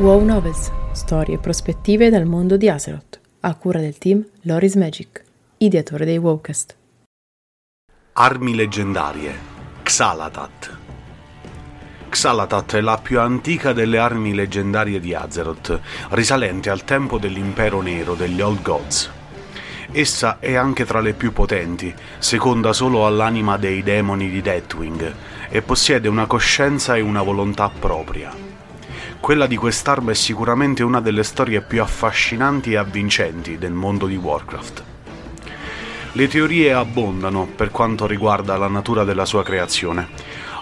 WoW Novels, storie e prospettive dal mondo di Azeroth, a cura del team Loris Magic, ideatore dei Wowcast. Armi leggendarie Xalatat Xalatat è la più antica delle armi leggendarie di Azeroth, risalente al tempo dell'impero nero degli Old Gods. Essa è anche tra le più potenti, seconda solo all'anima dei demoni di Deathwing, e possiede una coscienza e una volontà propria. Quella di quest'arma è sicuramente una delle storie più affascinanti e avvincenti del mondo di Warcraft. Le teorie abbondano per quanto riguarda la natura della sua creazione.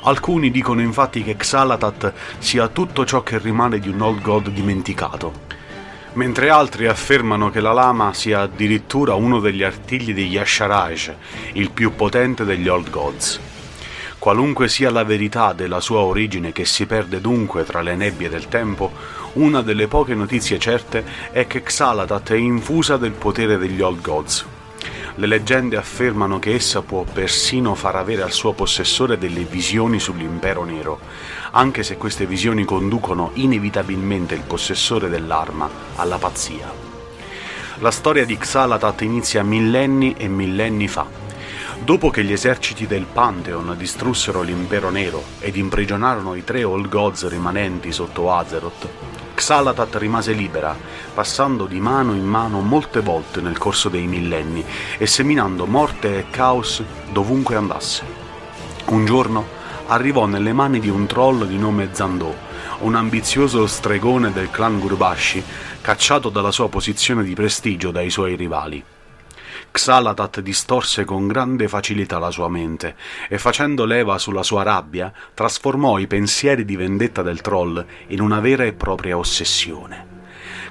Alcuni dicono infatti che Xalatat sia tutto ciò che rimane di un Old God dimenticato, mentre altri affermano che la lama sia addirittura uno degli artigli degli Asharaj, il più potente degli Old Gods. Qualunque sia la verità della sua origine che si perde dunque tra le nebbie del tempo, una delle poche notizie certe è che Xalatat è infusa del potere degli Old Gods. Le leggende affermano che essa può persino far avere al suo possessore delle visioni sull'impero nero, anche se queste visioni conducono inevitabilmente il possessore dell'arma alla pazzia. La storia di Xalatat inizia millenni e millenni fa. Dopo che gli eserciti del Pantheon distrussero l'impero nero ed imprigionarono i tre Old Gods rimanenti sotto Azeroth, Xalatat rimase libera, passando di mano in mano molte volte nel corso dei millenni e seminando morte e caos dovunque andasse. Un giorno arrivò nelle mani di un troll di nome Zandò, un ambizioso stregone del clan Gurbashi, cacciato dalla sua posizione di prestigio dai suoi rivali. Xalatat distorse con grande facilità la sua mente e facendo leva sulla sua rabbia trasformò i pensieri di vendetta del troll in una vera e propria ossessione.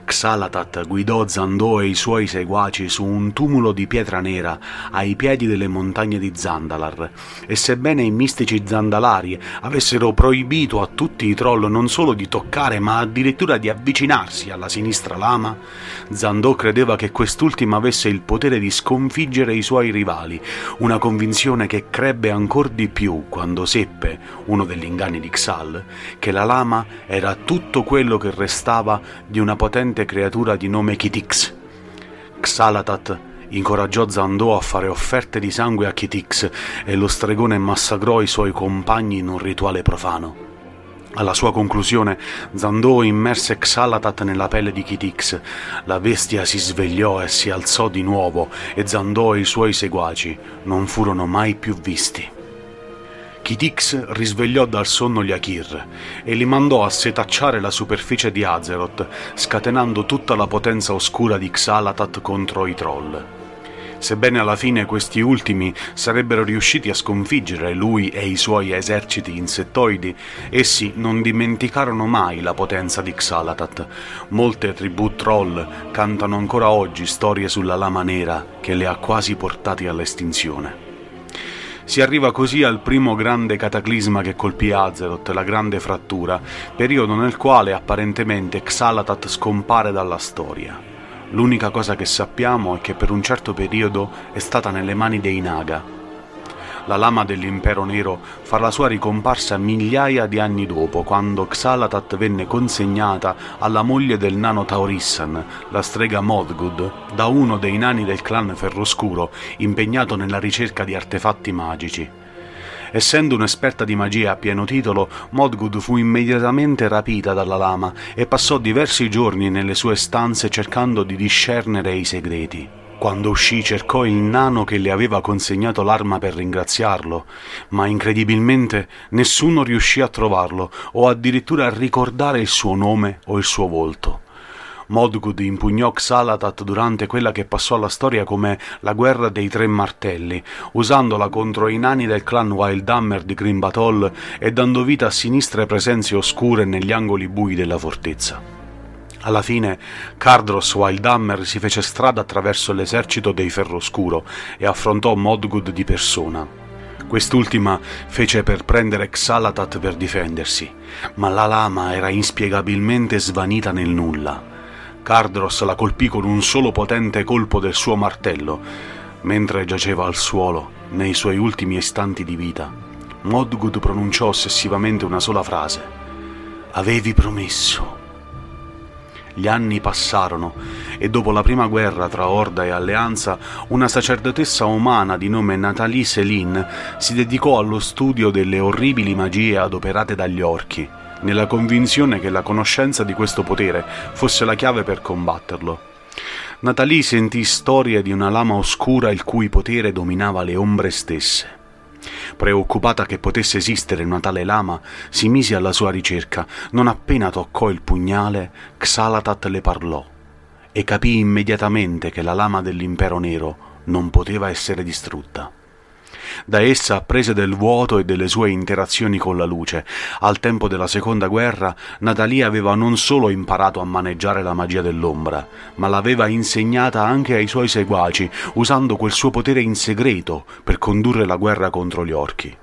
Xalatat guidò Zandò e i suoi seguaci su un tumulo di pietra nera ai piedi delle montagne di Zandalar. E sebbene i mistici Zandalari avessero proibito a tutti i troll non solo di toccare ma addirittura di avvicinarsi alla sinistra lama, Zandò credeva che quest'ultima avesse il potere di sconfiggere i suoi rivali, una convinzione che crebbe ancor di più quando seppe, uno degli inganni di Xal, che la lama era tutto quello che restava di una potente creatura di nome Kitix. Xalatat incoraggiò Zandò a fare offerte di sangue a Kitix e lo stregone massacrò i suoi compagni in un rituale profano. Alla sua conclusione, Zandò immerse Xalatat nella pelle di Kitix. La bestia si svegliò e si alzò di nuovo e Zandò e i suoi seguaci non furono mai più visti. Kitix risvegliò dal sonno gli Akir e li mandò a setacciare la superficie di Azeroth, scatenando tutta la potenza oscura di Xalatat contro i troll. Sebbene alla fine questi ultimi sarebbero riusciti a sconfiggere lui e i suoi eserciti insettoidi, essi non dimenticarono mai la potenza di Xalatat. Molte tribù troll cantano ancora oggi storie sulla lama nera che le ha quasi portati all'estinzione. Si arriva così al primo grande cataclisma che colpì Azeroth, la Grande Frattura, periodo nel quale apparentemente Xalatat scompare dalla storia. L'unica cosa che sappiamo è che per un certo periodo è stata nelle mani dei Naga, la lama dell'impero nero fa la sua ricomparsa migliaia di anni dopo, quando Xalatat venne consegnata alla moglie del nano Taurissan, la strega Modgud, da uno dei nani del clan Ferroscuro, impegnato nella ricerca di artefatti magici. Essendo un'esperta di magia a pieno titolo, Modgud fu immediatamente rapita dalla lama e passò diversi giorni nelle sue stanze cercando di discernere i segreti. Quando uscì cercò il nano che le aveva consegnato l'arma per ringraziarlo, ma incredibilmente nessuno riuscì a trovarlo o addirittura a ricordare il suo nome o il suo volto. Modgud impugnò Xalatat durante quella che passò alla storia come la guerra dei tre martelli, usandola contro i nani del clan Wildhammer di Grimbatol e dando vita a sinistre presenze oscure negli angoli bui della fortezza. Alla fine Cardros Wildhammer si fece strada attraverso l'esercito dei Ferroscuro e affrontò Modgud di persona. Quest'ultima fece per prendere Xalatat per difendersi, ma la lama era inspiegabilmente svanita nel nulla. Cardros la colpì con un solo potente colpo del suo martello, mentre giaceva al suolo nei suoi ultimi istanti di vita. Modgud pronunciò ossessivamente una sola frase. Avevi promesso Gli anni passarono e dopo la prima guerra tra Orda e Alleanza, una sacerdotessa umana di nome Nathalie Céline si dedicò allo studio delle orribili magie adoperate dagli orchi, nella convinzione che la conoscenza di questo potere fosse la chiave per combatterlo. Nathalie sentì storie di una lama oscura il cui potere dominava le ombre stesse. Preoccupata che potesse esistere una tale lama, si mise alla sua ricerca. Non appena toccò il pugnale, Xalatat le parlò e capì immediatamente che la lama dell'impero nero non poteva essere distrutta. Da essa apprese del vuoto e delle sue interazioni con la luce. Al tempo della seconda guerra, Natalia aveva non solo imparato a maneggiare la magia dell'ombra, ma l'aveva insegnata anche ai suoi seguaci, usando quel suo potere in segreto per condurre la guerra contro gli orchi.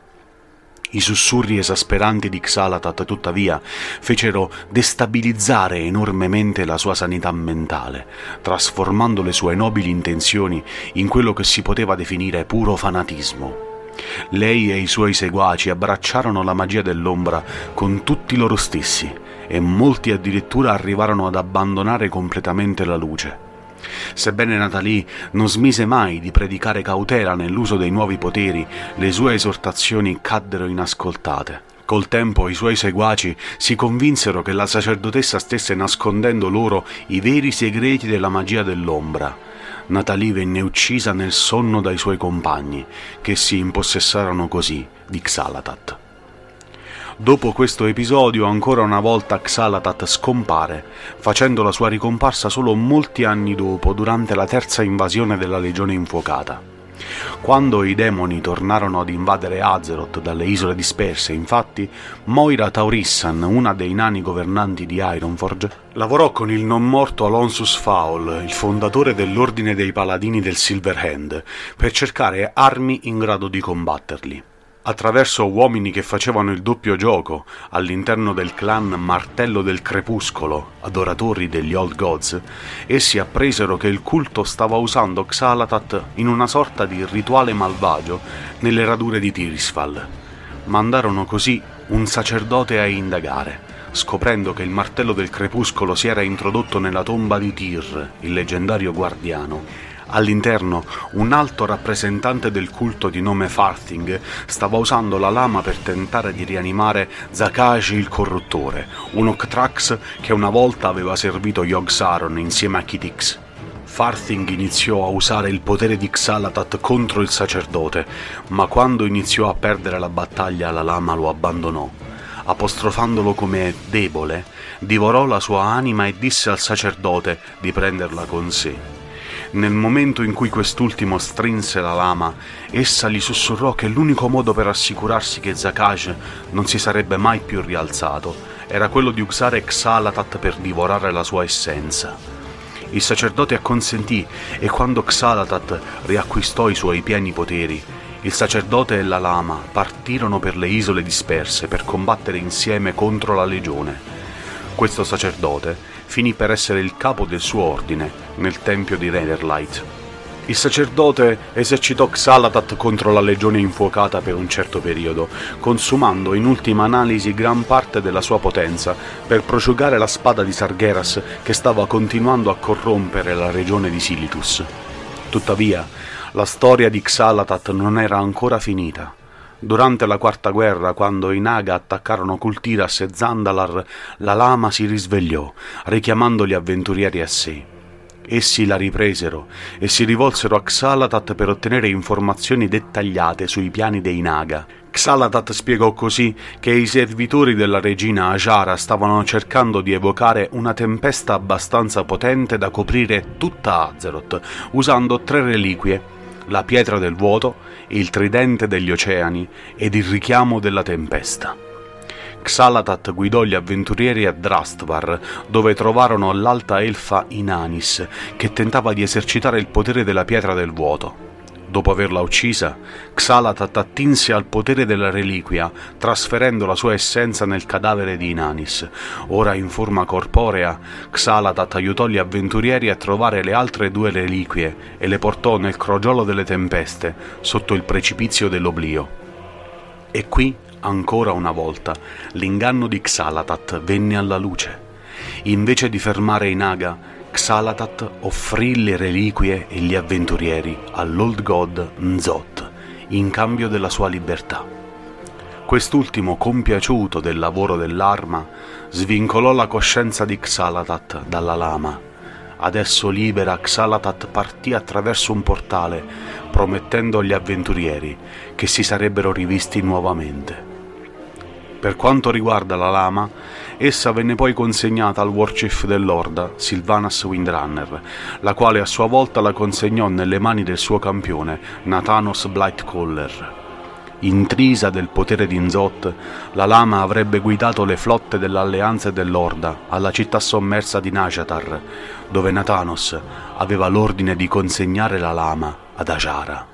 I sussurri esasperanti di Xalatat, tuttavia, fecero destabilizzare enormemente la sua sanità mentale, trasformando le sue nobili intenzioni in quello che si poteva definire puro fanatismo. Lei e i suoi seguaci abbracciarono la magia dell'ombra con tutti loro stessi e molti addirittura arrivarono ad abbandonare completamente la luce. Sebbene Natalie non smise mai di predicare cautela nell'uso dei nuovi poteri, le sue esortazioni caddero inascoltate. Col tempo i suoi seguaci si convinsero che la sacerdotessa stesse nascondendo loro i veri segreti della magia dell'ombra. Natalie venne uccisa nel sonno dai suoi compagni, che si impossessarono così di Xalatat. Dopo questo episodio ancora una volta Xalatat scompare, facendo la sua ricomparsa solo molti anni dopo, durante la terza invasione della Legione Infuocata. Quando i demoni tornarono ad invadere Azeroth dalle isole disperse, infatti, Moira Taurissan, una dei nani governanti di Ironforge, lavorò con il non morto Alonsus Faul, il fondatore dell'Ordine dei Paladini del Silverhand, per cercare armi in grado di combatterli attraverso uomini che facevano il doppio gioco all'interno del clan Martello del Crepuscolo, adoratori degli Old Gods, essi appresero che il culto stava usando Xalatat in una sorta di rituale malvagio nelle radure di Tirisfal. Mandarono così un sacerdote a indagare, scoprendo che il Martello del Crepuscolo si era introdotto nella tomba di Tyr, il leggendario guardiano, All'interno, un alto rappresentante del culto di nome Farthing stava usando la lama per tentare di rianimare Zakashi il corruttore, un Octrax che una volta aveva servito Yogg-Saron insieme a Kitix. Farthing iniziò a usare il potere di Xalatat contro il sacerdote, ma quando iniziò a perdere la battaglia la lama lo abbandonò. Apostrofandolo come debole, divorò la sua anima e disse al sacerdote di prenderla con sé. Nel momento in cui quest'ultimo strinse la lama, essa gli sussurrò che l'unico modo per assicurarsi che Zakaj non si sarebbe mai più rialzato era quello di usare Xalatat per divorare la sua essenza. Il sacerdote acconsentì e quando Xalatat riacquistò i suoi pieni poteri, il sacerdote e la lama partirono per le isole disperse per combattere insieme contro la legione. Questo sacerdote finì per essere il capo del suo ordine nel tempio di Netherlight. Il sacerdote esercitò Xalatat contro la legione infuocata per un certo periodo, consumando in ultima analisi gran parte della sua potenza per prosciugare la spada di Sargeras che stava continuando a corrompere la regione di Silitus. Tuttavia, la storia di Xalatat non era ancora finita. Durante la quarta guerra, quando i Naga attaccarono Kultiras e Zandalar, la lama si risvegliò, richiamando gli avventurieri a sé. Essi la ripresero e si rivolsero a Xalatat per ottenere informazioni dettagliate sui piani dei Naga. Xalatat spiegò così che i servitori della regina Ajara stavano cercando di evocare una tempesta abbastanza potente da coprire tutta Azeroth, usando tre reliquie la pietra del vuoto, il tridente degli oceani ed il richiamo della tempesta. Xalatat guidò gli avventurieri a Drastvar, dove trovarono l'alta elfa Inanis, che tentava di esercitare il potere della pietra del vuoto. Dopo averla uccisa, Xalatat attinse al potere della reliquia, trasferendo la sua essenza nel cadavere di Inanis. Ora in forma corporea, Xalatat aiutò gli avventurieri a trovare le altre due reliquie e le portò nel crogiolo delle tempeste, sotto il precipizio dell'oblio. E qui, ancora una volta, l'inganno di Xalatat venne alla luce. invece di fermare i Naga, Xalatat offrì le reliquie e gli avventurieri all'Old God Nzot in cambio della sua libertà. Quest'ultimo, compiaciuto del lavoro dell'arma, svincolò la coscienza di Xalatat dalla lama. Adesso libera, Xalatat partì attraverso un portale, promettendo agli avventurieri che si sarebbero rivisti nuovamente. Per quanto riguarda la lama, essa venne poi consegnata al Warchief dell'Orda, Sylvanas Windrunner, la quale a sua volta la consegnò nelle mani del suo campione, Nathanos Blightcaller. Intrisa del potere di Nzot, la lama avrebbe guidato le flotte dell'Alleanza e dell'Orda alla città sommersa di Najatar, dove Nathanos aveva l'ordine di consegnare la lama ad Ajara.